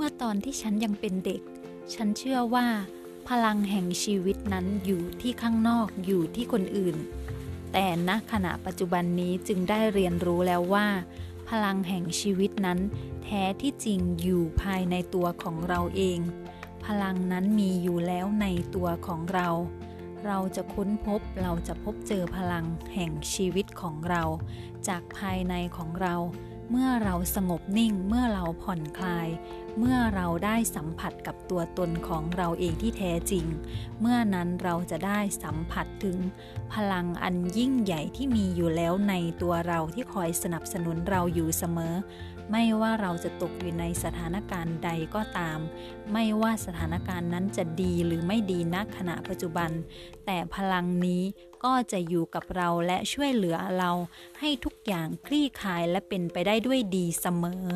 เมื่อนที่ฉันยังเป็นเด็ก ฉันเชื่อว่า พลังแห่งชีวิตนั้นอยู่ที่ข้างนอกอยู่ที่คนอื่น แต่ณขณะปัจจุบันนี้จึงได้เรียนรู้แล้วว่า พลังแห่งชีวิตนั้น แท้ที่จริงอยู่ภายในตัวของเราเอง พลังนั้นมีอยู่แล้วในตัวของเรา เราจะค้นพบเราจะพบเจอพลังแห่งชีวิตของเรา จากภายในของเรา เมื่อเราสงบนิ่งเมื่อเราผ่อนคลาย เมื่อเราได้สัมผัสกับตัวตนของเราเองที่แท้จริง เมื่อนั้นเราจะได้สัมผัสถึงพลังอันยิ่งใหญ่ที่มีอยู่แล้วในตัวเราที่คอยสนับสนุนเราอยู่เสมอ ไม่ว่าเราจะตกอยู่ในสถานการณ์ใดก็ตาม ไม่ว่าสถานการณ์นั้นจะดีหรือไม่ดีณขณะปัจจุบัน แต่พลังนี้ก็จะอยู่กับเราและช่วยเหลือเราให้ทุกอย่างคลี่คลายและเป็นไปได้ด้วยดีเสมอ